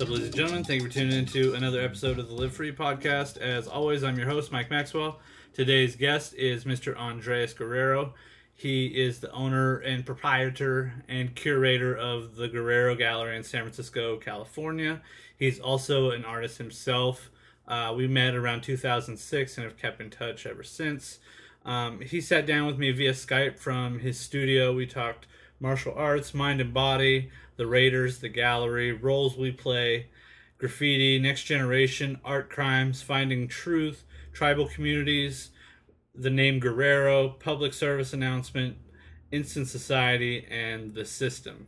Ladies and gentlemen, thank you for tuning in to another episode of the Live Free podcast. As always, I'm your host, Mike Maxwell. Today's guest is Mr. Andreas Guerrero. He is the owner and proprietor and curator of the Guerrero Gallery in San Francisco, California. He's also an artist himself. Uh, we met around 2006 and have kept in touch ever since. Um, he sat down with me via Skype from his studio. We talked martial arts, mind and body, the Raiders, the gallery, roles we play, graffiti, next generation, art crimes, finding truth, tribal communities, the name Guerrero, public service announcement, instant society, and the system.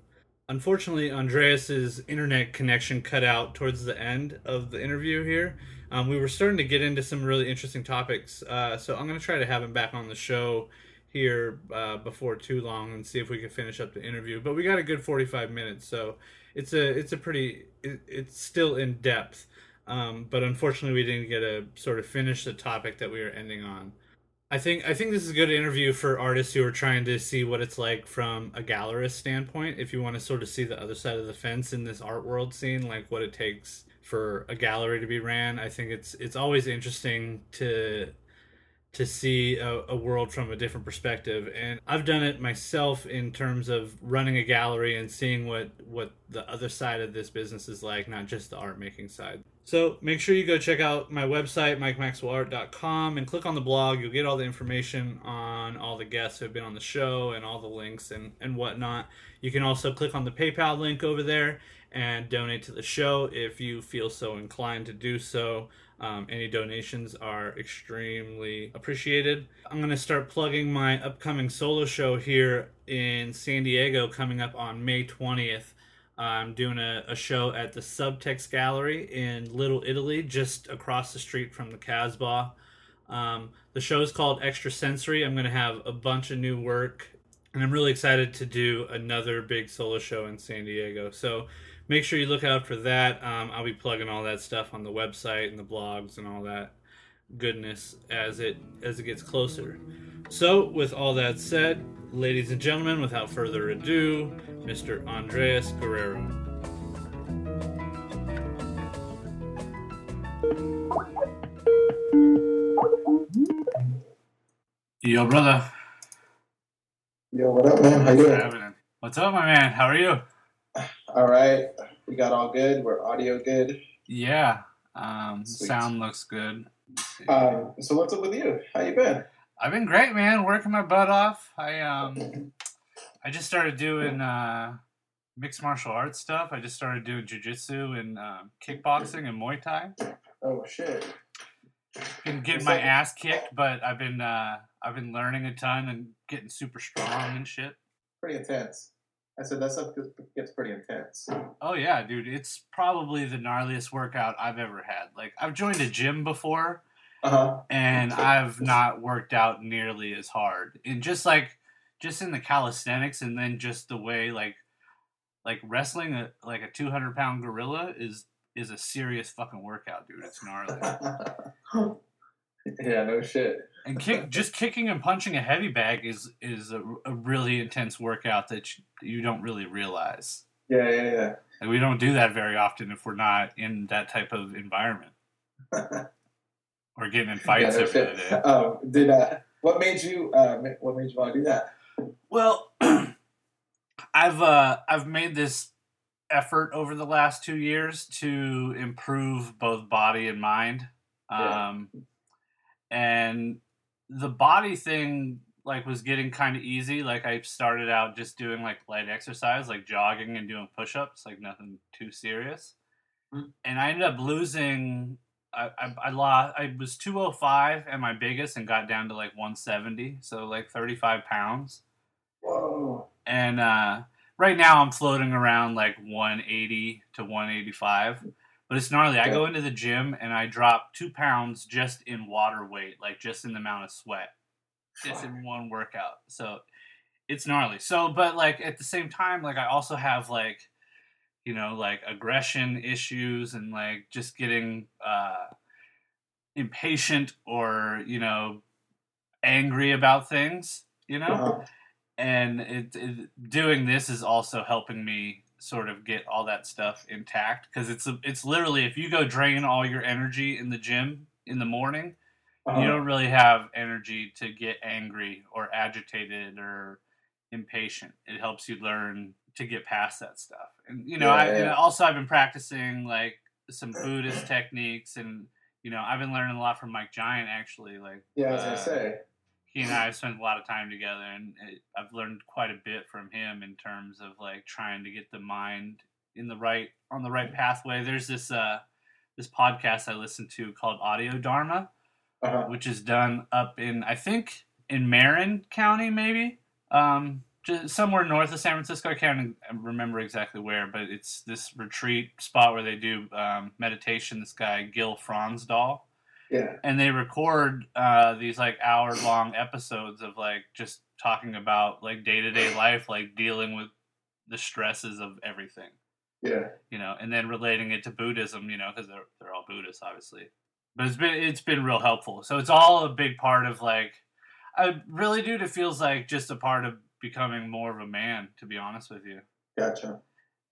Unfortunately, Andreas's internet connection cut out towards the end of the interview here. Um, we were starting to get into some really interesting topics, uh, so I'm going to try to have him back on the show here uh, before too long and see if we can finish up the interview. But we got a good 45 minutes, so it's a it's a pretty it, it's still in depth. Um, but unfortunately, we didn't get to sort of finish the topic that we were ending on. I think I think this is a good interview for artists who are trying to see what it's like from a gallerist standpoint. If you want to sort of see the other side of the fence in this art world scene, like what it takes for a gallery to be ran, I think it's it's always interesting to to see a, a, world from a different perspective. And i've done it myself in terms of running a gallery and seeing what what the other side of this business is like not just the art making side. So make sure you go check out my website mikemaxwellart.com and click on the blog. You'll get all the information on all the guests who have been on the show and all the links and and whatnot. You can also click on the paypal link over there and donate to the show if you feel so inclined to do so um, any donations are extremely appreciated. I'm going to start plugging my upcoming solo show here in San Diego coming up on May 20th. I'm doing a, a show at the Subtext Gallery in Little Italy, just across the street from the Casbah. Um, the show is called Extra Sensory. I'm going to have a bunch of new work, and I'm really excited to do another big solo show in San Diego. So make sure you look out for that. Um, I'll be plugging all that stuff on the website and the blogs and all that goodness as it as it gets closer. So, with all that said, ladies and gentlemen, without further ado, Mr. Andreas Guerrero. Yo, brother. Yo, what up, man? How you doing? What's up, my man? How are you? All right. We got all good. We're audio good. Yeah. Um, sound looks good. Um, so what's up with you? How you been? I've been great, man. Working my butt off. I um, I just started doing uh, mixed martial arts stuff. I just started doing jujitsu and uh, kickboxing and Muay Thai. Oh shit! Been getting my ass kicked, but I've been uh, I've been learning a ton and getting super strong and shit. Pretty intense. I said that stuff gets pretty intense. Oh yeah, dude, it's probably the gnarliest workout I've ever had. Like I've joined a gym before, uh-huh. and I've not worked out nearly as hard. And just like just in the calisthenics, and then just the way like like wrestling a like a two hundred pound gorilla is is a serious fucking workout, dude. It's gnarly. yeah, no shit and kick just kicking and punching a heavy bag is is a, a really intense workout that you, you, don't really realize. Yeah, yeah, yeah. And we don't do that very often if we're not in that type of environment. or getting in fights yeah, every day. Um, did uh, what made you uh, what made you want to do that? Well, I've uh, I've made this effort over the last two years to improve both body and mind. Um, yeah. And the body thing like was getting kind of easy. Like I started out just doing like light exercise, like jogging and doing push-ups, like nothing too serious. Mm-hmm. And I ended up losing. I, I, I lost. I was two oh five at my biggest and got down to like one seventy, so like thirty five pounds. Whoa! And uh, right now I'm floating around like one eighty to one eighty five. But it's gnarly. I go into the gym and I drop two pounds just in water weight, like just in the amount of sweat, just in one workout. So it's gnarly. So, but like at the same time, like I also have like, you know, like aggression issues and like just getting uh, impatient or you know angry about things, you know. Uh-huh. And it, it, doing this is also helping me sort of get all that stuff intact because it's a, it's literally if you go drain all your energy in the gym in the morning, Uh-huh. you don't really have energy to get angry or agitated or impatient. It helps you learn to get past that stuff. And you know, Yeah, I and also I've been practicing like some Buddhist techniques and you know, I've been learning a lot from Mike Giant actually like yeah, I was gonna uh, say. He and I have spent a lot of time together, and I've learned quite a bit from him in terms of like trying to get the mind in the right on the right pathway. There's this uh this podcast I listen to called Audio Dharma, Uh-huh. which is done up in I think in Marin County, maybe um, just somewhere north of San Francisco. I can't remember exactly where, but it's this retreat spot where they do um, meditation. This guy Gil Fronsdal Yeah. and they record uh, these like hour long episodes of like just talking about like day to day life, like dealing with the stresses of everything, Yeah. you know, and then relating it to Buddhism, you know, because they're they're all Buddhists, obviously. But it's been it's been real helpful. So it's all a big part of like, I really do. It feels like just a part of becoming more of a man, to be honest with you Gotcha.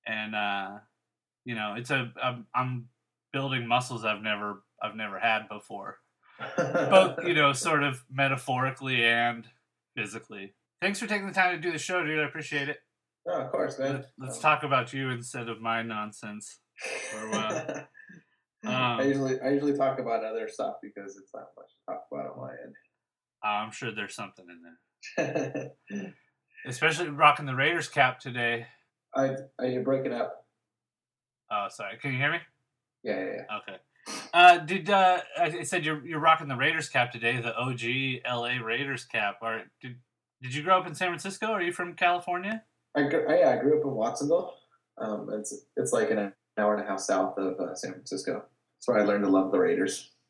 and uh, you know, it's a I'm, I'm building muscles I've never I've never had before, both you know, sort of metaphorically and physically. Thanks for taking the time to do the show, dude. I appreciate it. No, of course, man. Let- Let's Um, talk about you instead of my nonsense. or, uh, I um, usually I usually talk about other stuff because it's not much to talk about on Uh, I'm sure there's something in there, especially rocking the Raiders cap today. I are you breaking up? Oh, sorry. Can you hear me? Yeah, yeah, yeah. Okay. Uh, did uh, I said you're you're rocking the Raiders cap today, the OG LA Raiders cap. Or did did you grow up in San Francisco? Are you from California? I, I, yeah, I grew up in Watsonville. Um, it's it's like an hour and a half south of uh, San Francisco. That's where I learned to love the Raiders.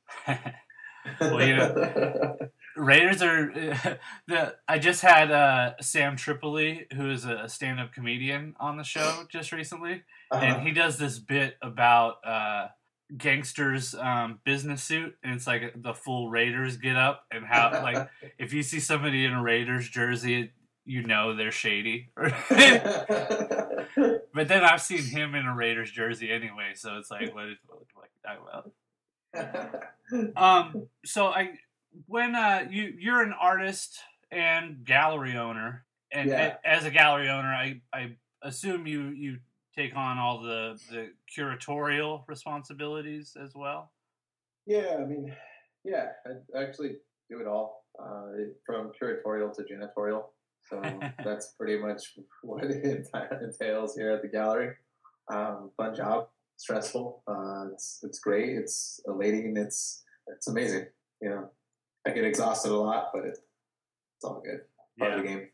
Well, you know- Raiders are the. I just had uh, Sam Tripoli, who is a stand-up comedian, on the show just recently, Uh-huh. and he does this bit about uh, gangsters' um, business suit, and it's like the full Raiders get up, and how like if you see somebody in a Raiders jersey, you know they're shady. but then I've seen him in a Raiders jersey anyway, so it's like, what, is, what I about? Um, so I, when uh, you you're an artist and gallery owner, and Yeah. as a gallery owner, I I assume you you take on all the the curatorial responsibilities as well. Yeah, I mean, yeah, I actually do it all uh, from curatorial to janitorial. So that's pretty much what it entails here at the gallery. Um, fun job, stressful. Uh, it's it's great. It's elating. It's it's amazing. You know, I get exhausted a lot, but it, it's all good. Part of the game.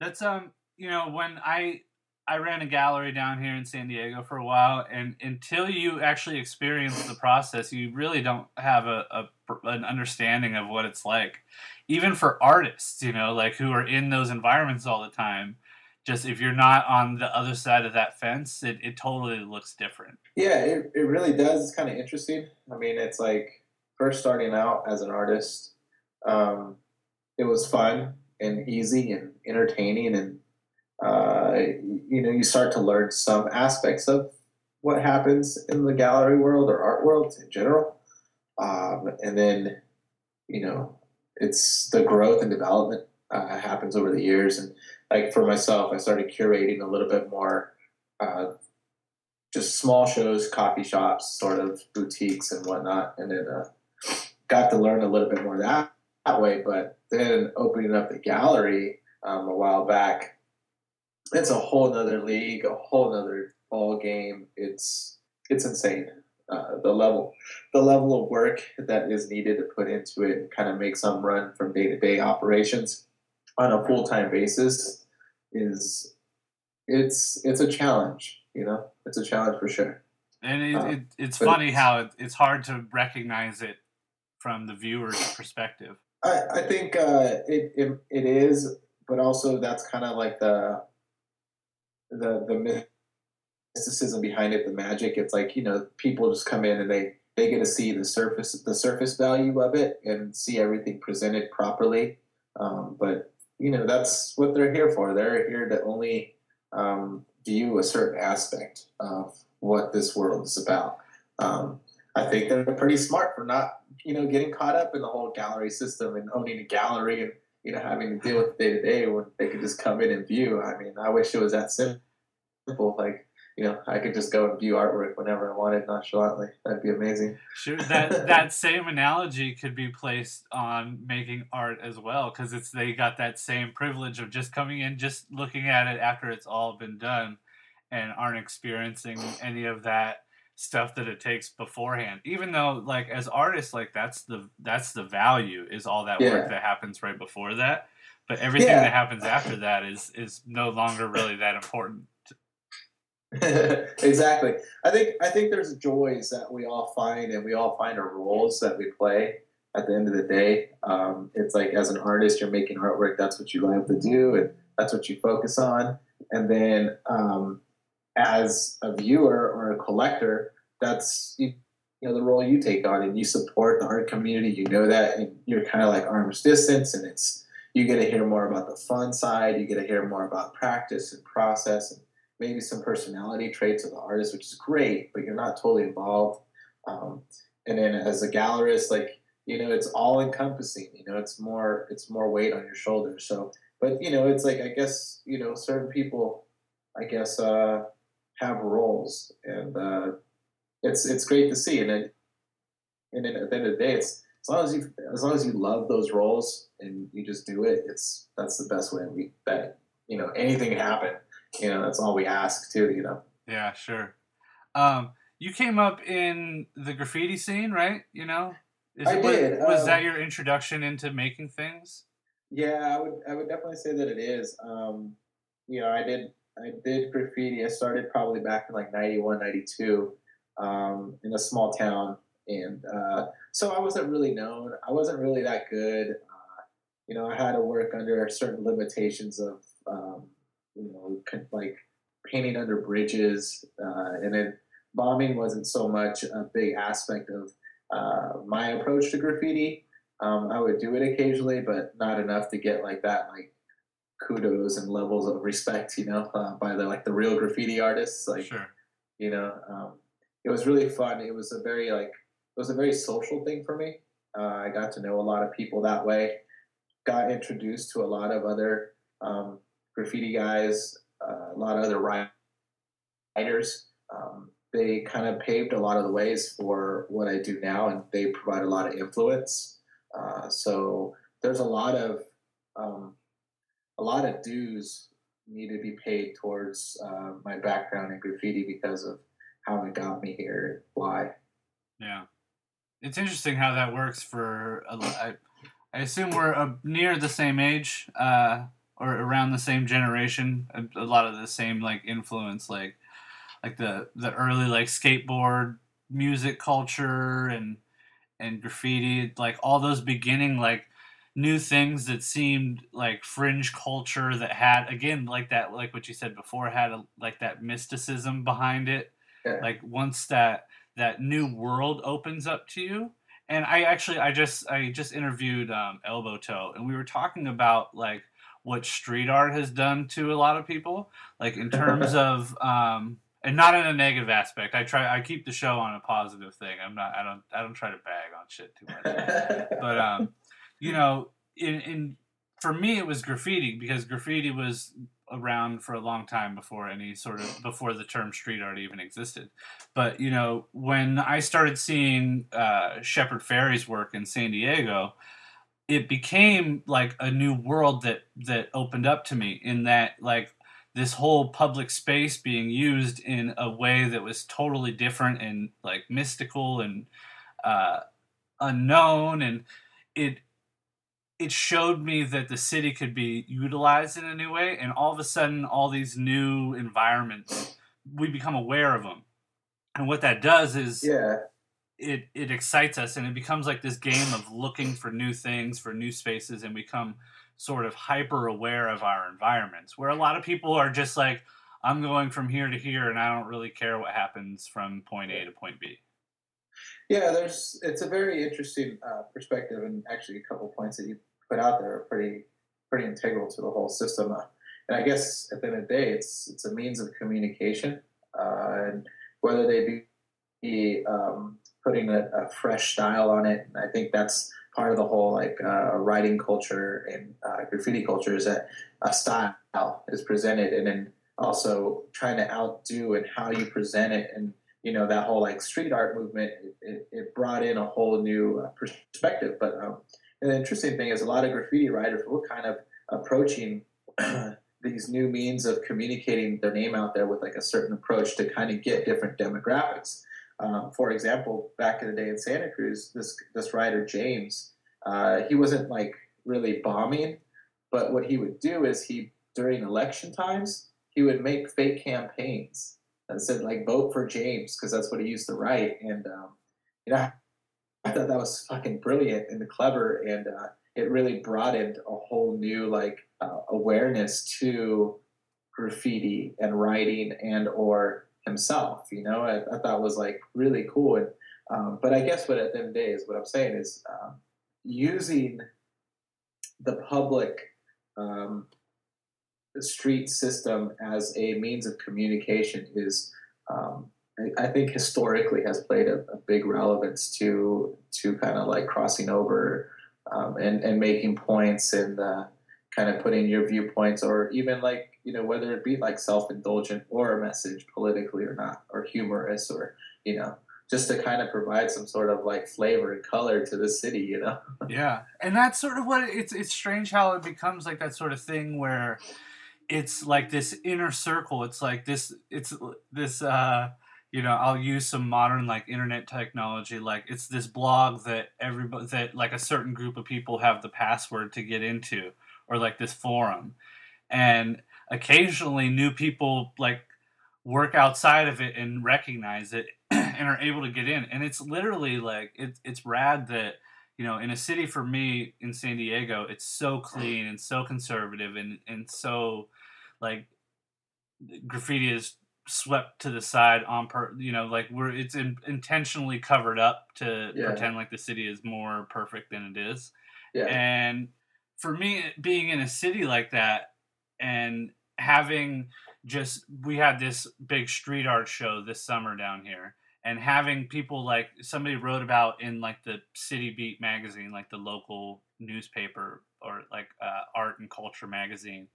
That's um, you know, when I I ran a gallery down here in San Diego for a while, and until you actually experience the process, you really don't have a, a an understanding of what it's like. Even for artists, you know, like who are in those environments all the time, just if you're not on the other side of that fence, it, it totally looks different. Yeah, it, it really does. It's kind of interesting. I mean, it's like first starting out as an artist, um, it was fun and easy and entertaining, and uh, you know, you start to learn some aspects of what happens in the gallery world or art world in general, um, and then you know, it's the growth and development uh, happens over the years, and like for myself, I started curating a little bit more. Uh, just small shows, coffee shops, sort of boutiques and whatnot, and then uh, got to learn a little bit more that that way. But then opening up the gallery um, a while back, it's a whole nother league, a whole nother ball game. It's it's insane. Uh, the level, the level of work that is needed to put into it, and kind of make some run from day to day operations on a full time basis is it's it's a challenge. You know, it's a challenge for sure. And it, Uh, it, it's funny it's- how it, it's hard to recognize it from the viewer's perspective. I, I think uh, it, it it is, but also that's kind of like the the the mysticism behind it, the magic. It's like you know people just come in and they they get to see the surface the surface value of it and see everything presented properly. Um, but you know that's what they're here for. They're here to only um, view a certain aspect of what this world is about. Um, I think they're pretty smart for not, you know, getting caught up in the whole gallery system and owning a gallery and you know having to deal with day to day when they could just come in and view. I mean, I wish it was that simple. Like, you know, I could just go and view artwork whenever I wanted nonchalantly. That'd be amazing. Sure, that that same analogy could be placed on making art as well, because it's they got that same privilege of just coming in, just looking at it after it's all been done, and aren't experiencing any of that stuff that it takes beforehand even though like as artists like that's the that's the value is all that Yeah. work that happens right before that but everything Yeah. that happens after that is is no longer really that important exactly. I think I think there's joys that we all find, and we all find our roles that we play. At the end of the day, um, it's like as an artist, you're making artwork. That's what you love to do, and that's what you focus on. And then, um, as a viewer or a collector, that's you, you know the role you take on, and you support the art community. You know that, and you're kind of like arm's distance, and it's you get to hear more about the fun side. You get to hear more about practice and process, and maybe some personality traits of the artist, which is great, but you're not totally involved. Um, and then as a gallerist, like you know, it's all encompassing. You know, it's more it's more weight on your shoulders. So, but you know, it's like I guess you know certain people, I guess, uh, have roles, and uh, it's it's great to see. And then and then at the end of the day, it's as long as you as long as you love those roles and you just do it, it's that's the best way we that you know anything can happen. You know, that's all we ask too. You know. yeah sure um you came up in the graffiti scene right you know Is I it- was- did, was um, that your introduction into making things Yeah, I would I would definitely say that it is. Um, you know, I did I did graffiti. I started probably back in like 91, 92, um, in a small town, and uh, so I wasn't really known. I wasn't really that good. Uh, you know, I had to work under certain limitations of um, you know like painting under bridges, uh, and then bombing wasn't so much a big aspect of uh, my approach to graffiti. Um, I would do it occasionally, but not enough to get like that, like kudos and levels of respect, you know, uh, by the like the real graffiti artists. Like, sure you know, um, it was really fun. It was a very like it was a very social thing for me. Uh, I got to know a lot of people that way. Got introduced to a lot of other um, graffiti guys, uh, a lot of other ri- writers. Um, they kind of paved a lot of the ways for what I do now, and they provide a lot of influence. Uh, so there's a lot of um, a lot of dues need to be paid towards uh, my background in graffiti because of how it got me here why. Yeah, it's interesting how that works for. A, I, I assume we're near the same age, uh, or around the same generation. A, a lot of the same like influence, like like the the early like skateboard music culture and and graffiti, like all those beginning like new things that seemed like fringe culture that had again like that like what you said before had a, like that mysticism behind it. Yeah. like once that that new world opens up to you. And i actually i just i just interviewed um, elbow toe and we were talking about like what street art has done to a lot of people. Like in terms of um and not in a negative aspect. I try i keep the show on a positive thing. I'm not i don't i don't try to bag on shit too much. But um you know in in for me it was graffiti because graffiti was around for a long time before any sort of before the term street art even existed. But you know when i started seeing uh, shepard fairey's work in san diego it became like a new world that that opened up to me in that like this whole public space being used in a way that was totally different and like mystical and uh, unknown. And it it showed me that the city could be utilized in a new way and all of a sudden all these new environments we become aware of them and what that does is yeah, it it excites us and it becomes like this game of looking for new things for new spaces and we become sort of hyper aware of our environments where a lot of people are just like i'm going from here to here and i don't really care what happens from point a to point b. Yeah. There's it's a very interesting uh, perspective, and actually a couple points that you put out there are pretty pretty integral to the whole system. Uh, and I guess at the end of the day, it's it's a means of communication, uh, and whether they be, be um, putting a, a, fresh style on it, I think that's part of the whole like uh, writing culture and uh, graffiti culture is that a style is presented, and then also trying to outdo and how you present it, and you know that whole like street art movement, it, it, it brought in a whole new uh, perspective. But um, the interesting thing is a lot of graffiti writers were kind of approaching these new means of communicating their name out there with like a certain approach to kind of get different demographics. Um, for example, back in the day in Santa Cruz, this this writer James, uh, he wasn't like really bombing, but what he would do is he during election times he would make fake campaigns and said like vote for James because that's what he used to write, and um, you know I thought that was fucking brilliant and clever, and uh, it really broadened a whole new like uh, awareness to graffiti and writing and or himself. You know, I, I thought was like really cool. And um, but I guess what at the end of the day is what I'm saying is um, using the public um, street system as a means of communication is um, I, think historically has played a, a, big relevance to to kind of like crossing over um, and and making points and uh, kind of putting your viewpoints or even like you know whether it be like self-indulgent or a message politically or not or humorous or you know just to kind of provide some sort of like flavor and color to the city you know? Yeah and that's sort of what it's it's strange how it becomes like that sort of thing where it's like this inner circle. It's like this it's this uh you know i'll use some modern like internet technology like it's this blog that everybody that like a certain group of people have the password to get into or like this forum. And occasionally new people like work outside of it and recognize it and are able to get in. And it's literally like it, it's rad that you know in a city for me in san diego it's so clean and so conservative and and so like graffiti is swept to the side on per you know like we're it's in, intentionally covered up to yeah. pretend like the city is more perfect than it is yeah. and for me being in a city like that and having just we had this big street art show this summer down here and having people like somebody wrote about in like the city beat magazine like the local newspaper or like uh, art and culture magazine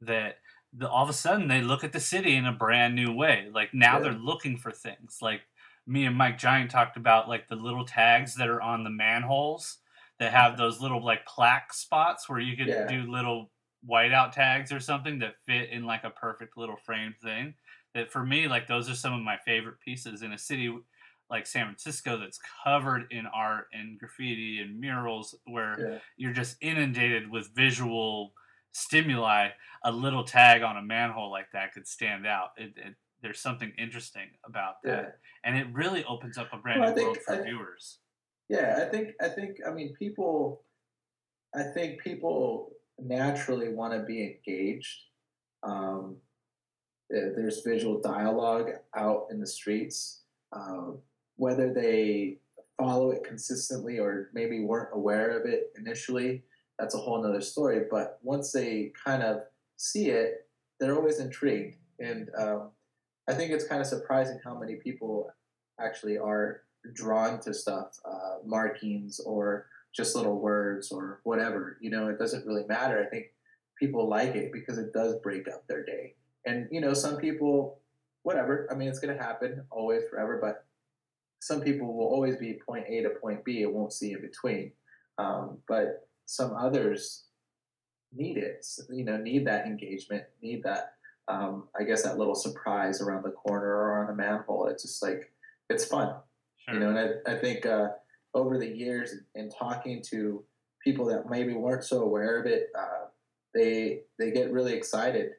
that the, all of a sudden they look at the city in a brand new way like now yeah. they're looking for things like me and mike giant talked about like the little tags that are on the manholes that have those little like plaque spots where you could yeah. do little whiteout tags or something that fit in like a perfect little frame thing. That for me, like those are some of my favorite pieces in a city like San Francisco that's covered in art and graffiti and murals where yeah. you're just inundated with visual stimuli. A little tag on a manhole like that could stand out. It, it, there's something interesting about that, yeah. and it really opens up a brand well, new think, world for I, viewers. Yeah, I think I think I mean people. I think people naturally want to be engaged. Um, there's visual dialogue out in the streets. Um, whether they follow it consistently or maybe weren't aware of it initially, that's a whole nother story. But once they kind of see it, they're always intrigued. And um, I think it's kind of surprising how many people actually are drawn to stuff, uh, markings or just little words or whatever. You know, it doesn't really matter. I think people like it because it does break up their day. And, you know, some people, whatever. I mean, it's going to happen always, forever, but some people will always be point A to point B It won't see in between. Um, but some others need it, you know, need that engagement, need that, um, I guess, that little surprise around the corner or on the manhole. It's just like, it's fun. Sure. You know, and I, I think, uh, over the years and talking to people that maybe weren't so aware of it, uh, they they get really excited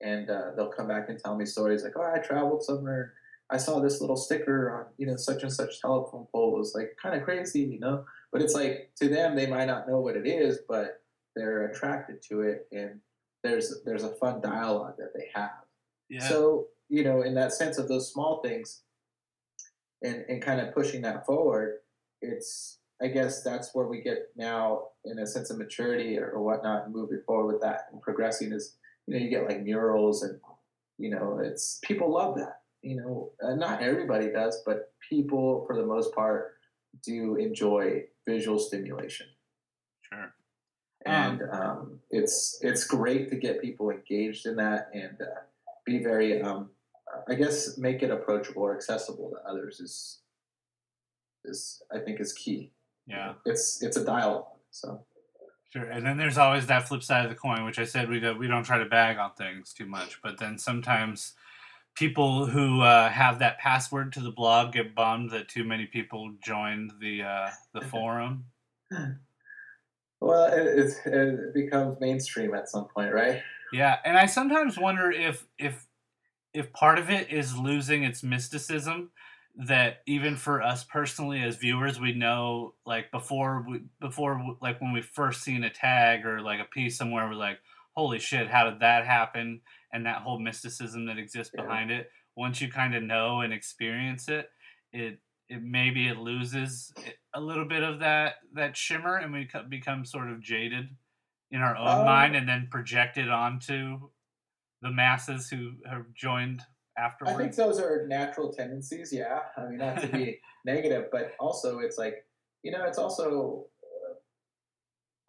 and uh, they'll come back and tell me stories like, "Oh, I traveled somewhere. I saw this little sticker on you know such and such telephone pole. It was like kind of crazy, you know." But it's like to them, they might not know what it is, but they're attracted to it, and there's there's a fun dialogue that they have. Yeah. So you know, in that sense of those small things, and and kind of pushing that forward, it's I guess that's where we get now in a sense of maturity or, or whatnot, moving forward with that and progressing is you know you get like murals and you know it's people love that you know uh, not everybody does but people for the most part do enjoy visual stimulation Sure. and um, it's it's great to get people engaged in that and uh, be very um, I guess make it approachable or accessible to others is is I think is key. Yeah. It's it's a dialogue. So Sure, and then there's always that flip side of the coin, which I said we don't, we don't try to bag on things too much, but then sometimes people who uh, have that password to the blog get bummed that too many people joined the uh, the forum. well, it, it, it becomes mainstream at some point, right? Yeah, and I sometimes wonder if if if part of it is losing its mysticism that even for us personally as viewers we know like before we before like when we first seen a tag or like a piece somewhere we're like holy shit how did that happen and that whole mysticism that exists Yeah. behind it once you kind of know and experience it it it maybe it loses a little bit of that that shimmer and we become sort of jaded in our own Um, mind and then project it onto the masses who have joined afterwards. I think those are natural tendencies. Yeah, I mean not to be negative, but also it's like you know it's also uh,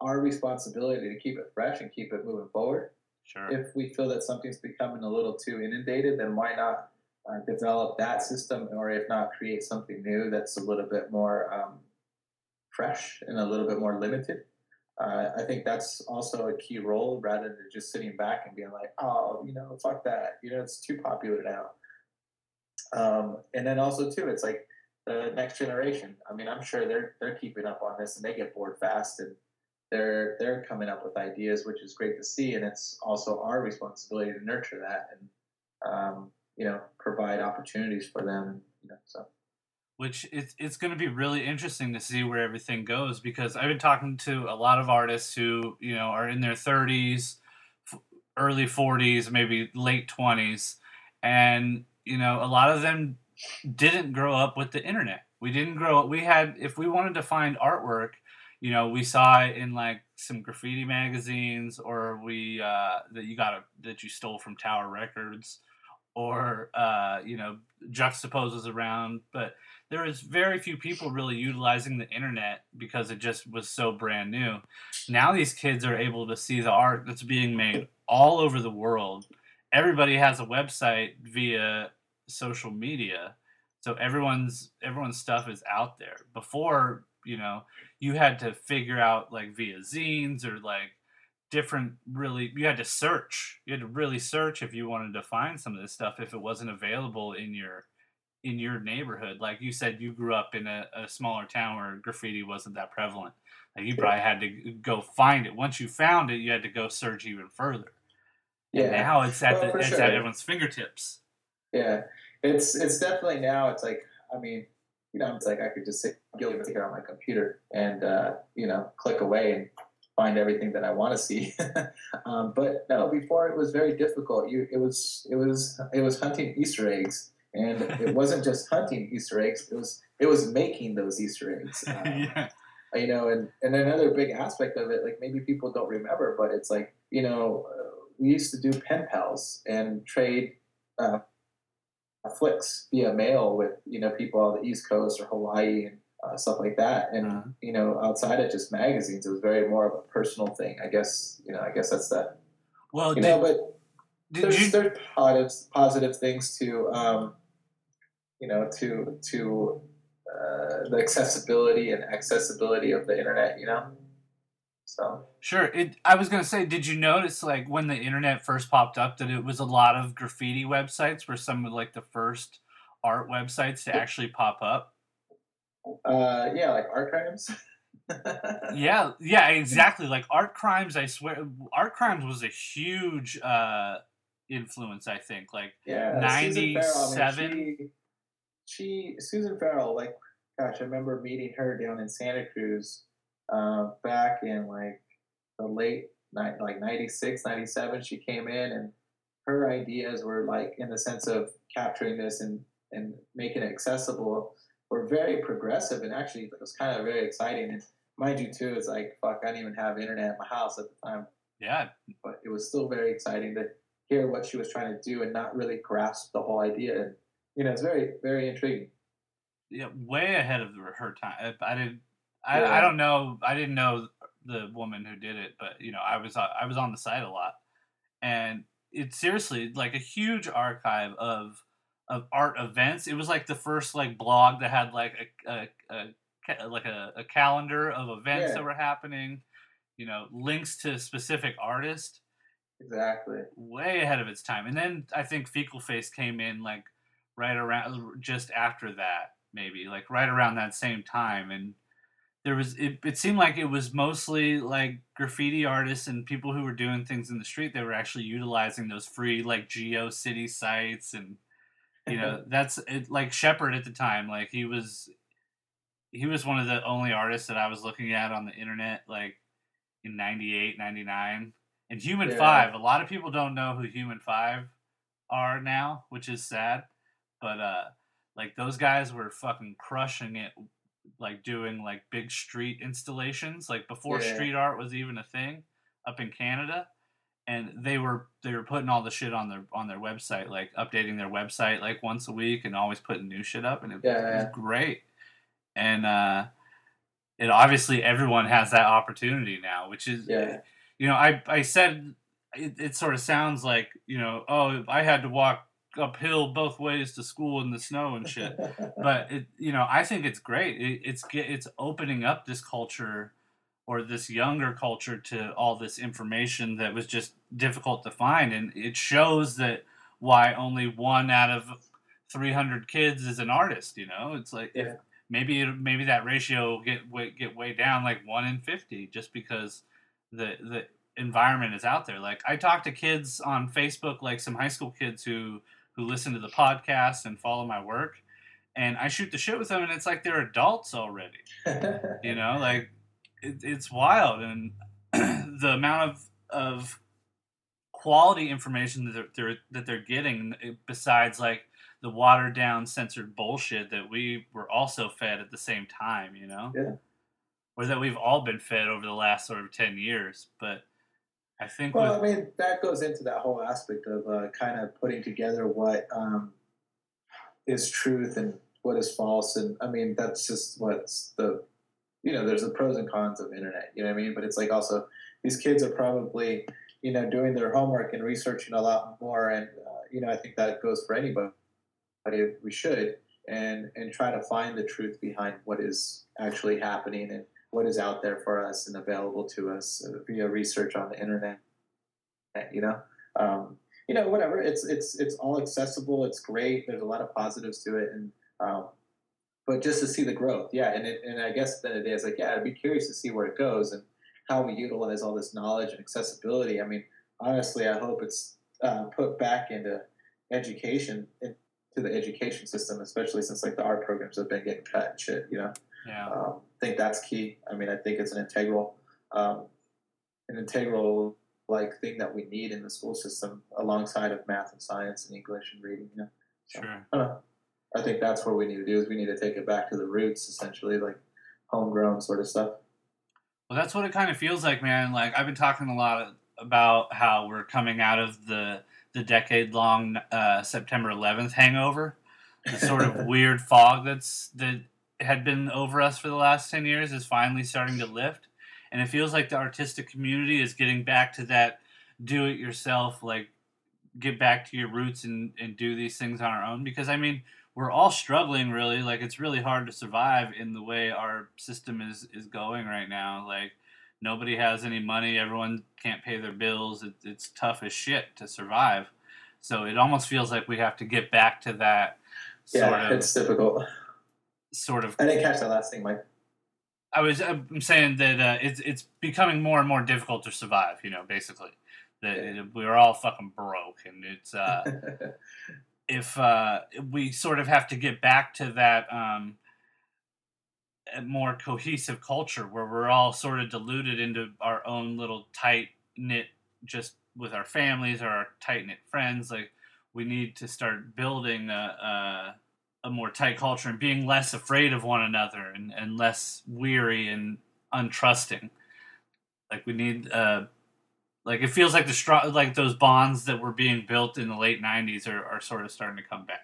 our responsibility to keep it fresh and keep it moving forward. Sure if we feel that something's becoming a little too inundated, then why not uh, develop that system, or if not, create something new that's a little bit more um, fresh and a little bit more limited. Uh, I think that's also a key role, rather than just sitting back and being like, "Oh, you know, fuck that," you know, it's too popular now. Um, and then also too, it's like the next generation. I mean, I'm sure they're they're keeping up on this, and they get bored fast, and they're they're coming up with ideas, which is great to see, and it's also our responsibility to nurture that and um, you know provide opportunities for them. You know, so which it's it's going to be really interesting to see where everything goes because I've been talking to a lot of artists who you know are in their 30s, f- early 40s, maybe late 20s, and you know a lot of them didn't grow up with the internet. We didn't grow up. We had if we wanted to find artwork, you know, we saw it in like some graffiti magazines, or we uh, that you got a, that you stole from Tower Records, or uh, you know Juxtapoz's around, but there was very few people really utilizing the internet because it just was so brand new. Now these kids are able to see the art that's being made all over the world. Everybody has a website via social media. So everyone's everyone's stuff is out there. Before, you know, you had to figure out like via zines or like different really you had to search. You had to really search if you wanted to find some of this stuff if it wasn't available in your in your neighborhood. Like you said, you grew up in a, a smaller town where graffiti wasn't that prevalent. Like you probably had to go find it. Once you found it, you had to go search even further. And yeah, now it's at Well, the, it's sure. at everyone's fingertips. yeah, it's it's definitely now. It's like I mean, you know, it's like I could just sit guilty here on my computer and uh, you know click away and find everything that I want to see. um, but no, before it was very difficult. You it was it was it was hunting Easter eggs, and it wasn't just hunting Easter eggs. It was it was making those Easter eggs. Uh, yeah. you know, and, and another big aspect of it, like maybe people don't remember, but it's like, you know, uh, we used to do pen pals and trade uh, flicks via mail with, you know, people on the East Coast or Hawaii and uh, stuff like that. And, Uh-huh. you know, outside of just magazines, it was very more of a personal thing. I guess, you know, I guess that's that. Well, You did, know, but did there's, you? there's positive, positive things to, um, you know, to, to, uh, the accessibility and accessibility of the internet, you know? So, Sure. It. I was gonna say, did you notice like when the internet first popped up that it was a lot of graffiti websites were some of like the first art websites to actually pop up? uh, yeah, like art crimes. Yeah, yeah, exactly. Like art crimes, I swear, art crimes was a huge uh, influence. I think, like, yeah, Susan Farrell, I 97? mean, she, she, Susan Farrell, like, gosh, I remember meeting her down in Santa Cruz uh, back in like the late like 96, 97. She came in and her ideas were like in the sense of capturing this and, and making it accessible were very progressive and actually it was kind of very exciting. And mind you, too, it's like, fuck, I didn't even have internet at my house at the time. Yeah. But it was still very exciting to hear what she was trying to do and not really grasp the whole idea. And you know, it's very very intriguing. Yeah, way ahead of her time. I didn't. I, Yeah. I don't know. I didn't know the woman who did it, but you know, I was I was on the site a lot, and it's seriously like a huge archive of of art events. It was like the first like blog that had like a, a, a like a, a calendar of events Yeah. that were happening. You know, links to specific artists Exactly. way ahead of its time. And then I think Fecal Face came in like right around just after that, maybe like right around that same time. And there was it, it seemed like it was mostly like graffiti artists and people who were doing things in the street they were actually utilizing those free like Geo City sites and you know that's it, like Shepard at the time like he was he was one of the only artists that I was looking at on the internet like in 98 99 and Human Yeah. 5 a lot of people don't know who Human 5 are now which is sad but uh like those guys were fucking crushing it like doing like big street installations like before Yeah. street art was even a thing up in Canada and they were they were putting all the shit on their on their website like updating their website like once a week and always putting new shit up and it, Yeah, it was great and uh it obviously everyone has that opportunity now which is Yeah. you know i i said it, it sort of sounds like you know oh i had to walk uphill both ways to school in the snow and shit. But it you know i think it's great. It, it's it's opening up this culture or this younger culture to all this information that was just difficult to find. And it shows that why only one out of 300 kids is an artist you know? It's like if Yeah. maybe it, maybe that ratio will get way, get way down like 1 in 50 just because the the environment is out there. Like i talk to kids on facebook like some high school kids who who listen to the podcast and follow my work and i shoot the shit with them and it's like they're adults already you know like it, it's wild and the amount of of quality information that they're, they're that they're getting eh, besides like the watered down censored bullshit that we were also fed at the same time you know Yeah. or that we've all been fed over the last sort of 10 years but i think Well, I mean, that goes into that whole aspect of uh, kind of putting together what um, is truth and what is false. And I mean, that's just what's the, you know, there's the pros and cons of internet, you know what I mean? But it's like also, these kids are probably, you know, doing their homework and researching a lot more. And, uh, you know, I think that goes for anybody. But We should. And, and try to find the truth behind what is actually happening and what is out there for us and available to us uh, via research on the internet. You know, um, you know, whatever. It's it's it's all accessible. It's great. There's a lot of positives to it, and um, but just to see the growth, yeah. And it, and I guess at the end of the day, it's like, yeah, I'd be curious to see where it goes and how we utilize all this knowledge and accessibility. I mean, honestly, I hope it's uh, put back into education, into the education system, especially since like the art programs have been getting cut and shit. You know. yeah Um, think that's key. I mean, I think it's an integral, um, an integral like thing that we need in the school system alongside of math and science and English and reading. You know? sure I. I think that's what we need to do is we need to take it back to the roots, essentially, like homegrown sort of stuff. Well, that's what it kind of feels like, man. Like I've been talking a lot about how we're coming out of the the decade long uh, September 11th hangover, the sort of weird fog that's that had been over us for the last 10 years is finally starting to lift, and it feels like the artistic community is getting back to that do it yourself, like get back to your roots and and do these things on our own. Because I mean, we're all struggling really. Like it's really hard to survive in the way our system is is going right now. Like nobody has any money. Everyone can't pay their bills. It, it's tough as shit to survive. So it almost feels like we have to get back to that sort Yeah, of it's difficult. Sort of I didn't catch that last thing, Mike. i was i'm saying that uh, it's it's becoming more and more difficult to survive you know basically that Yeah. we're all fucking broke and it's uh if uh, we sort of have to get back to that um, a more cohesive culture where we're all sort of diluted into our own little tight knit, just with our families or our tight knit friends. Like we need to start building a, a, a more tight culture and being less afraid of one another and, and less weary and untrusting. Like we need uh, like it feels like the strong, like those bonds that were being built in the late '90s are, are sort of starting to come back.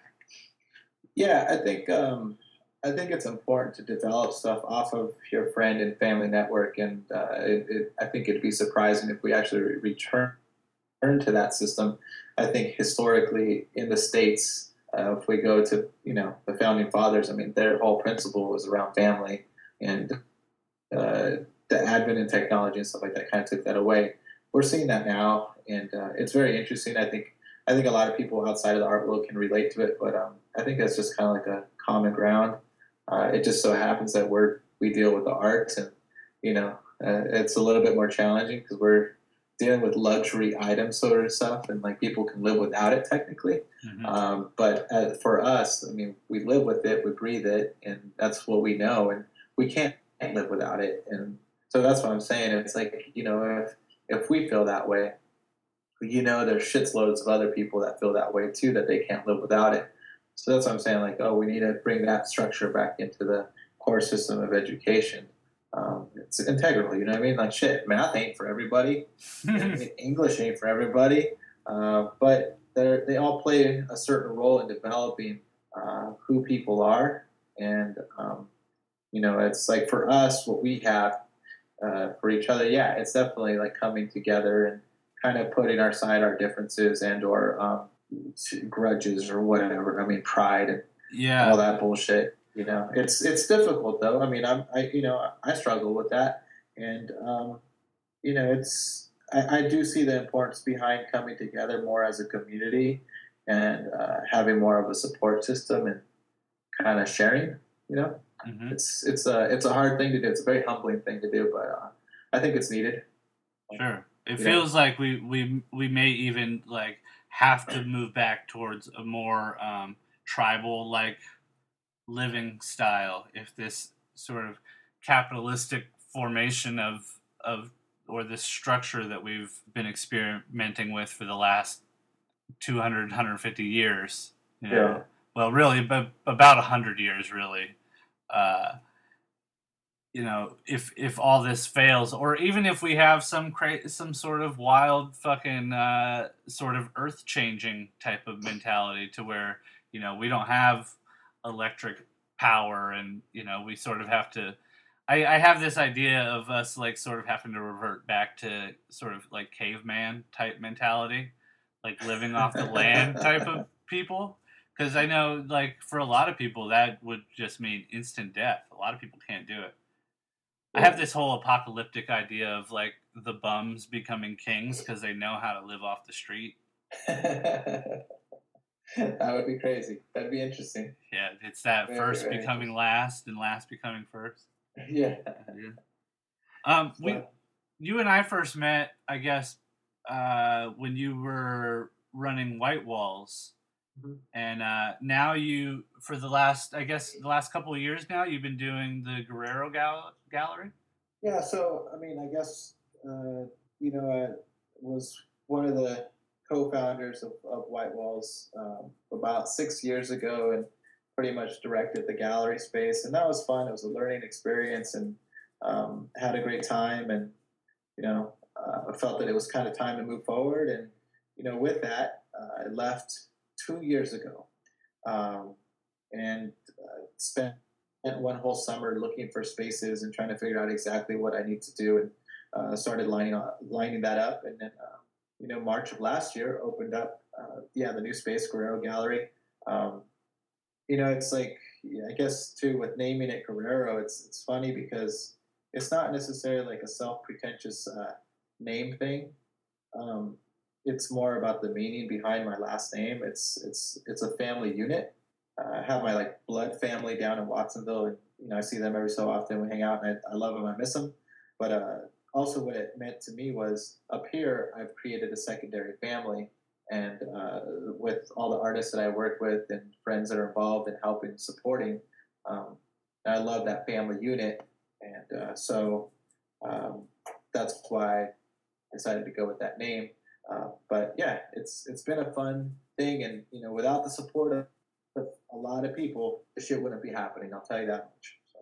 Yeah, I think um, I think it's important to develop stuff off of your friend and family network, and uh, it, it, I think it'd be surprising if we actually return return to that system. I think historically in the states, uh, if we go to you know the founding fathers, I mean their whole principle was around family, and uh, the advent in technology and stuff like that kind of took that away. We're seeing that now, and uh, it's very interesting. I think I think a lot of people outside of the art world can relate to it, but um, I think that's just kind of like a common ground. Uh, it just so happens that we're we deal with the arts, and you know, uh, it's a little bit more challenging because we're dealing with luxury items sort of stuff, and like people can live without it technically. Mm-hmm. Um, but uh, for us, I mean, we live with it, we breathe it, and that's what we know, and we can't live without it. And so that's what I'm saying. It's like you know, if if we feel that way, you know, there's shitloads of other people that feel that way too, that they can't live without it. So that's what I'm saying. Like, oh, we need to bring that structure back into the core system of education. Um, it's integral, you know what I mean? Like, shit, math ain't for everybody. English ain't for everybody. Uh, but they all play a certain role in developing uh, who people are. And, um, you know, it's like for us, what we have uh, for each other, yeah, it's definitely like coming together and kind of putting aside our differences and or um, grudges or whatever. I mean, pride and yeah, all that bullshit. You know, it's it's difficult though. I mean, I'm I you know I struggle with that, and um, you know it's I, I, do see the importance behind coming together more as a community and uh, having more of a support system and kind of sharing. You know, mm-hmm. it's it's a it's a hard thing to do. It's a very humbling thing to do, but uh, I think it's needed. Sure. It feels like we, we we may even like have to move back towards a more um, tribal like living style if this sort of capitalistic formation of of or this structure that we've been experimenting with for the last 200 150 years you know, yeah. Well really but about 100 years really. Uh, you know, if if all this fails, or even if we have some cra- some sort of wild fucking uh, sort of earth changing type of mentality to where you know we don't have electric power, and you know we sort of have to. I, I have this idea of us like sort of having to revert back to sort of like caveman type mentality, like living off the land type of people. Because I know, like, for a lot of people, that would just mean instant death. A lot of people can't do it. I have this whole apocalyptic idea of like the bums becoming kings because they know how to live off the street. that would be crazy. That'd be interesting. Yeah, it's that very, first very becoming last and last becoming first. Yeah. yeah. Um, we, you and I first met, I guess, uh, when you were running White Walls Mm-hmm. And uh, now you, for the last, I guess, the last couple of years now, you've been doing the Guerrero Gal- Gallery. Yeah. So, I mean, I guess, uh, you know, I was one of the co-founders of, of White Walls um, about six years ago, and pretty much directed the gallery space, and that was fun. It was a learning experience, and um, had a great time, and you know, uh, I felt that it was kind of time to move forward, and you know, with that, uh, I left two years ago, um, and uh, spent one whole summer looking for spaces and trying to figure out exactly what I need to do, and uh, started lining lining that up, and then uh, you know March of last year opened up, uh, yeah, the new space Guerrero Gallery. Um, you know, it's like yeah, I guess too with naming it Guerrero, it's it's funny because it's not necessarily like a self pretentious uh, name thing. Um, it's more about the meaning behind my last name. It's it's it's a family unit. Uh, I have my like blood family down in Watsonville, and you know I see them every so often. We hang out, and I, I love them. I miss them. But uh, also, what it meant to me was up here, I've created a secondary family, and uh, with all the artists that I work with and friends that are involved in helping and supporting, um, I love that family unit, and uh, so um, that's why I decided to go with that name. Uh, but yeah, it's it's been a fun thing, and you know, without the support of, a lot of people, this shit wouldn't be happening. I'll tell you that much. So,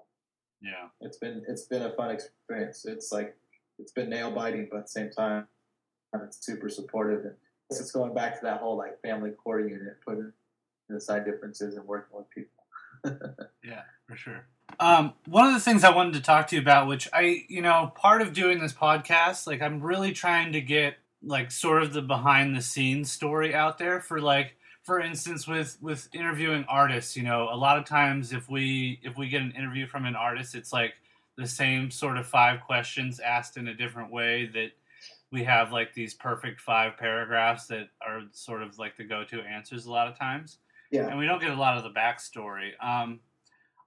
yeah, it's been it's been a fun experience. It's like it's been nail biting, but at the same time, it's super supportive. And it's going back to that whole like family core unit, putting aside differences and working with people. yeah, for sure. Um, one of the things I wanted to talk to you about, which I, you know, part of doing this podcast, like I'm really trying to get like sort of the behind the scenes story out there for like for instance with with interviewing artists you know a lot of times if we if we get an interview from an artist it's like the same sort of five questions asked in a different way that we have like these perfect five paragraphs that are sort of like the go-to answers a lot of times. Yeah. And we don't get a lot of the backstory. Um,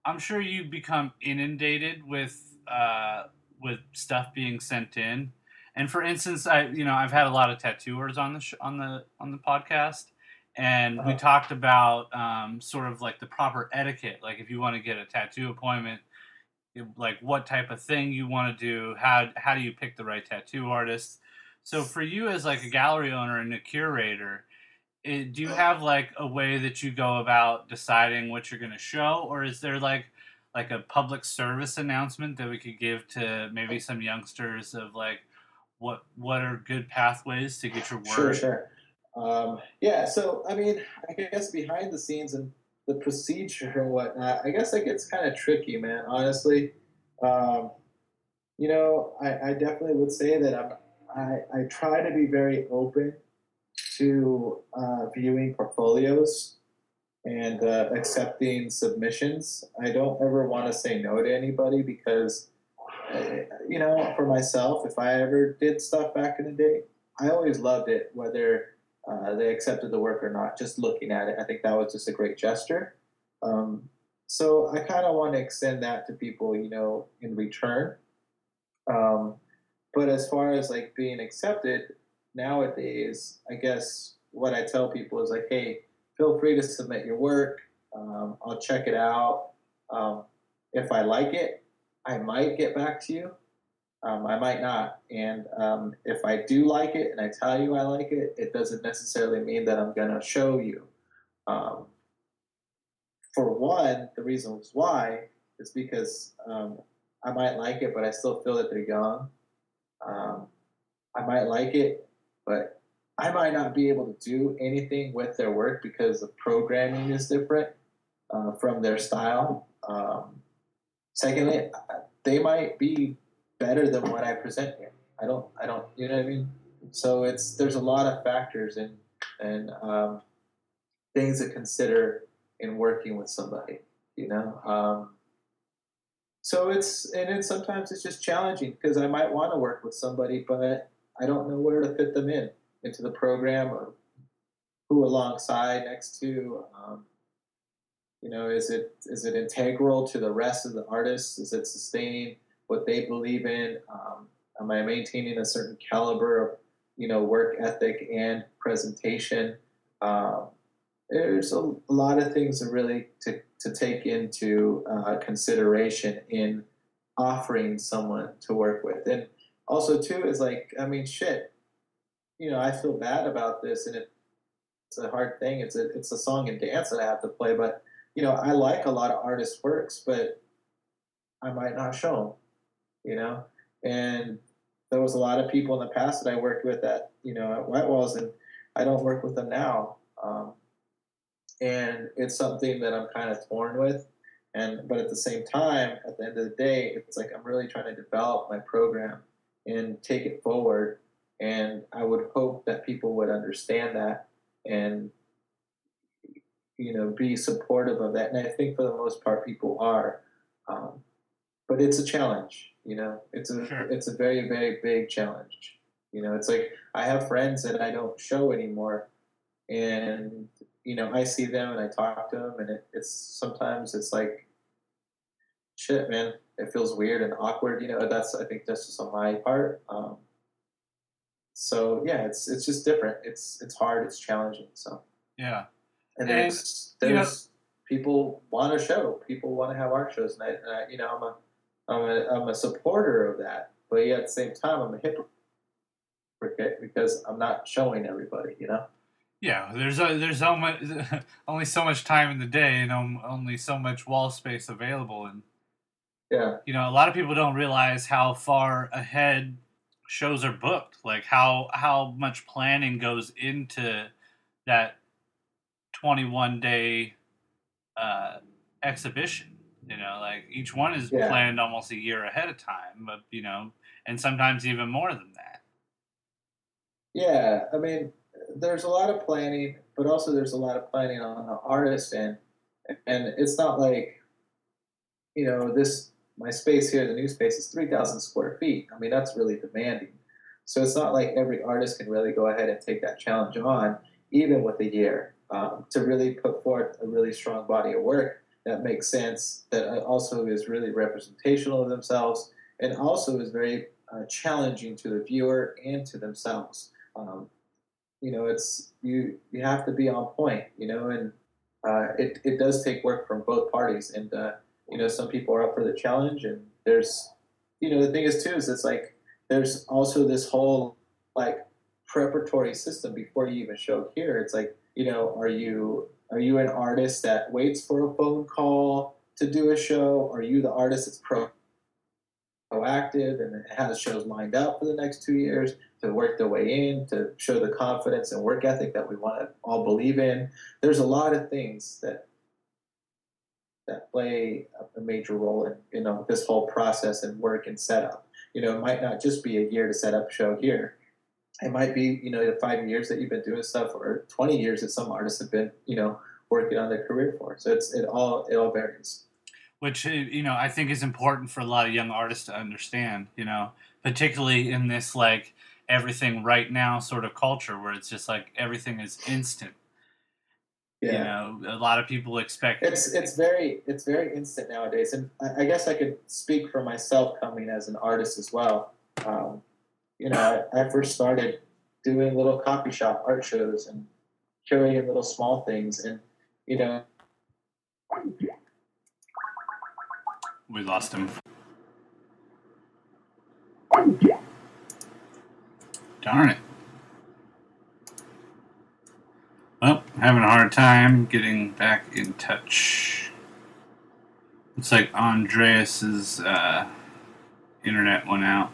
i'm sure you become inundated with uh, with stuff being sent in. And for instance i you know i've had a lot of tattooers on the sh- on the on the podcast. And uh-huh. we talked about um, sort of like the proper etiquette. Like if you want to get a tattoo appointment like what type of thing you want to do how how do you pick the right tattoo artist? So for you as like a gallery owner and a curator it, eh, do you have like a way that you go about deciding what you're going to show? Or is there like like a public service announcement that we could give to maybe some youngsters of like what what are good pathways to get your work sure sure. Um, yeah so i mean i guess behind the scenes and the procedure and whatnot, I guess that gets kind of tricky, man. Honestly, um, you know, I, I, definitely would say that I'm, I, I try to be very open to uh, viewing portfolios and uh, accepting submissions. I don't ever want to say no to anybody because, you know, for myself, if I ever did stuff back in the day, I always loved it, whether uh, they accepted the work or not. Just looking at it, I think that was just a great gesture. Um, so I kind of want to extend that to people, you know, in return. Um, but as far as like being accepted nowadays, I guess what I tell people is like, hey, feel free to submit your work. Um, I'll check it out. Um, if I like it, I might get back to you. Um, I might not. And um, if I do like it and I tell you I like it, it doesn't necessarily mean that I'm going to show you. Um, for one, the reasons why is because um, I might like it, but I still feel that they're young. Um, I might like it, but I might not be able to do anything with their work because the programming is different uh, from their style. Um, secondly, they might be better than what I present here. I don't, I don't, you know what I mean? So it's there's a lot of factors and and um, things to consider in working with somebody. You know, um, so it's and then sometimes it's just challenging because I might want to work with somebody, but I don't know where to fit them in into the program or who alongside next to. Um, you know, is it is it integral to the rest of the artists? Is it sustaining what they believe in? Um, am I maintaining a certain caliber of you know work ethic and presentation? Um, there's a, lot of things to really to, to take into uh, consideration in offering someone to work with, and also too is like I mean shit, you know I feel bad about this, and it, it's a hard thing. It's a it's a song and dance that I have to play, but you know I like a lot of artists' works, but I might not show them you know. And there was a lot of people in the past that I worked with at you know at White Walls, and I don't work with them now. Um, and it's something that I'm kind of torn with. And but at the same time, at the end of the day, it's like I'm really trying to develop my program and take it forward. And I would hope that people would understand that and you know be supportive of that. And I think for the most part, people are. Um, but it's a challenge. You know, it's a sure. it's a very very big challenge. You know, it's like I have friends that I don't show anymore, and you know I see them and I talk to them, and it, it's sometimes it's like, shit, man, it feels weird and awkward. You know, that's I think that's just on my part. Um, so yeah, it's it's just different. It's it's hard. It's challenging. So yeah, and there's and, there's you know, people want to show. People want to have art shows, and I, and I you know I'm a I'm a, I'm a supporter of that, but yet at the same time, I'm a hypocrite because I'm not showing everybody, you know? Yeah, there's a, there's so much, only so much time in the day and only so much wall space available. And, yeah, you know, a lot of people don't realize how far ahead shows are booked. Like how how much planning goes into that 21 day uh, exhibition. You know, like each one is Yeah. planned almost a year ahead of time, but you know, and sometimes even more than that. Yeah, I mean, there's a lot of planning, but also there's a lot of planning on the artist end, and it's not like, you know, this my space here, the new space is three thousand square feet. I mean, that's really demanding. So it's not like every artist can really go ahead and take that challenge on, even with a year, um, to really put forth a really strong body of work that makes sense, that also is really representational of themselves, and also is very uh, challenging to the viewer and to themselves um, you know, it's you you have to be on point, you know, and uh, it it does take work from both parties, and uh, you know, some people are up for the challenge, and there's, you know, the thing is too is it's like there's also this whole like preparatory system before you even show here. It's like you know, are you are you an artist that waits for a phone call to do a show? Are you the artist that's pro proactive and has shows lined up for the next two years to work their way in, to show the confidence and work ethic that we want to all believe in. There's a lot of things that that play a major role in you know this whole process and work and setup. You know, it might not just be a year to set up a show here. It might be you know the five years that you've been doing stuff, or 20 years that some artists have been you know working on their career for. So it's it all it all varies. which uh, you know I think is important for a lot of young artists to understand. You know, particularly in this like everything right now sort of culture where it's just like everything is instant. You know, a lot of people expect. It's it's very it's very instant nowadays, and I, I guess I could speak for myself coming as an artist as well. Um, you know, I, I first started doing little coffee shop art shows and curating little small things, and you know, we lost him. Darn it. Well, having a hard time getting back in touch. Looks like Andres's uh, internet went out.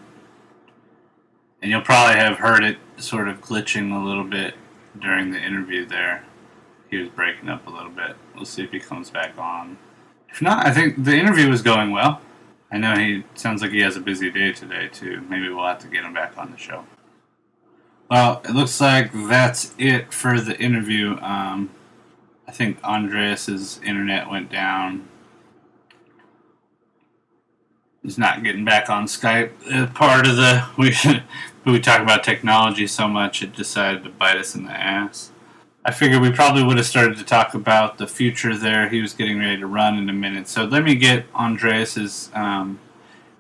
And you'll probably have heard it sort of glitching a little bit during the interview there. He was breaking up a little bit. We'll see if he comes back on. If not, I think the interview was going well. I know he sounds like he has a busy day today too. Maybe we'll have to get him back on the show. Well, it looks like that's it for the interview. Um, I think Andres's internet went down. He's not getting back on Skype. Uh, part of the we we talk about technology so much, it decided to bite us in the ass. I figured we probably would have started to talk about the future there. He was getting ready to run in a minute. So let me get Andres's um,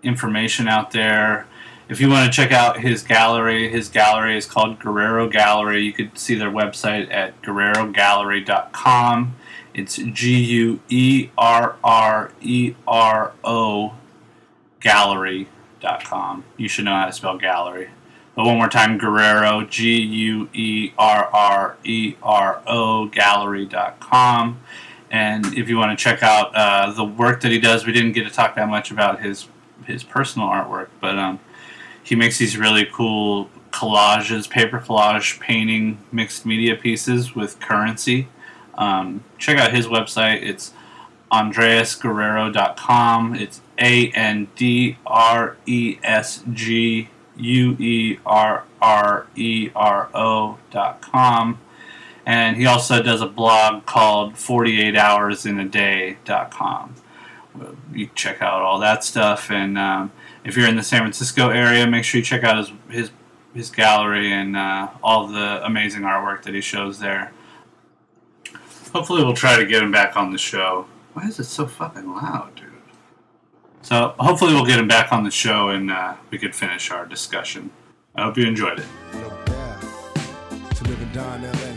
information out there. If you want to check out his gallery, his gallery is called Guerrero Gallery. You could see their website at guerrerogallery.com. It's G U E R R E R O gallery.com. You should know how to spell gallery. But one more time, Guerrero, G U E R R E R O, gallery.com. And if you want to check out uh, the work that he does, we didn't get to talk that much about his his personal artwork, but um, he makes these really cool collages, paper collage painting mixed media pieces with currency. Um, check out his website. It's andresguerrero.com. It's A N D R E S G U E R R E R O dot com. And he also does a blog called 48hoursinAday.com. You can check out all that stuff. And um, if you're in the San Francisco area, make sure you check out his, his, his gallery and uh, all the amazing artwork that he shows there. Hopefully, we'll try to get him back on the show. Why is it so fucking loud? So, hopefully, we'll get him back on the show and uh, we could finish our discussion. I hope you enjoyed it. To live and die in LA.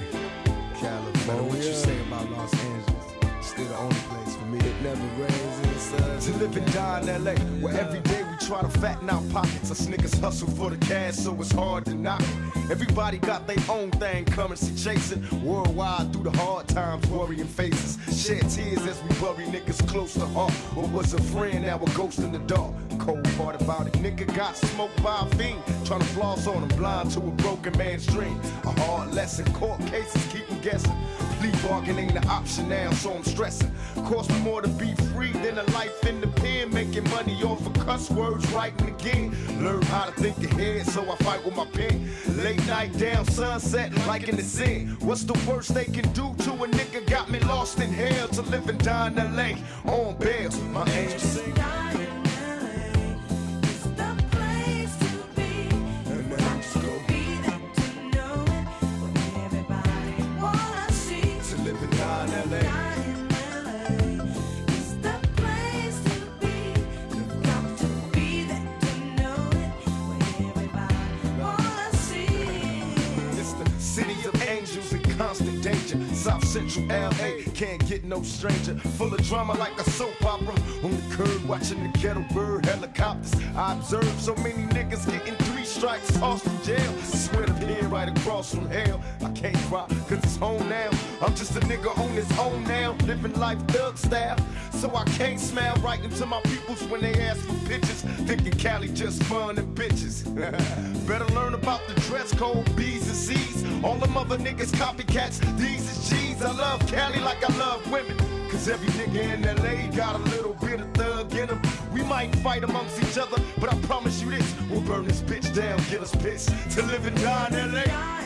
LA, where every day try to fatten our pockets. Us niggas hustle for the cash, so it's hard to knock. Everybody got their own thing, currency chasing. Worldwide through the hard times, worrying faces. Shed tears as we bury niggas close to heart. What was a friend, now a ghost in the dark. Cold part about it, nigga got smoked by a fiend. Trying to floss on him, blind to a broken man's dream. A hard lesson, court cases keep him guessing. Plea bargain ain't an option now, so I'm stressing. Cost me more to be free than a life in the pen. Making money off of cuss words, writing again. Learn how to think ahead, so I fight with my pen. Late night down, sunset, like in the sin. What's the worst they can do to a nigga? Got me lost in hell to live and die in LA on bail. My angel sing. Danger. South Central LA can't get no stranger. Full of drama like a soap opera. On the curb watching the kettle bird helicopters. I observe so many niggas getting three strikes, tossed from jail. Swear to pin right across from hell. I can't cry cause it's home now. I'm just a nigga on his own now. Living life thug style. So I can't smile right into my peoples when they ask for pictures. Thinking Cali just fun and bitches. Better learn about the dress code, B's and C's. All them other niggas copycats, these is G's. I love Cali like I love women. Cause every nigga in LA got a little bit of thug in him. We might fight amongst each other, but I promise you this we'll burn this bitch down, get us pissed to live and die in LA.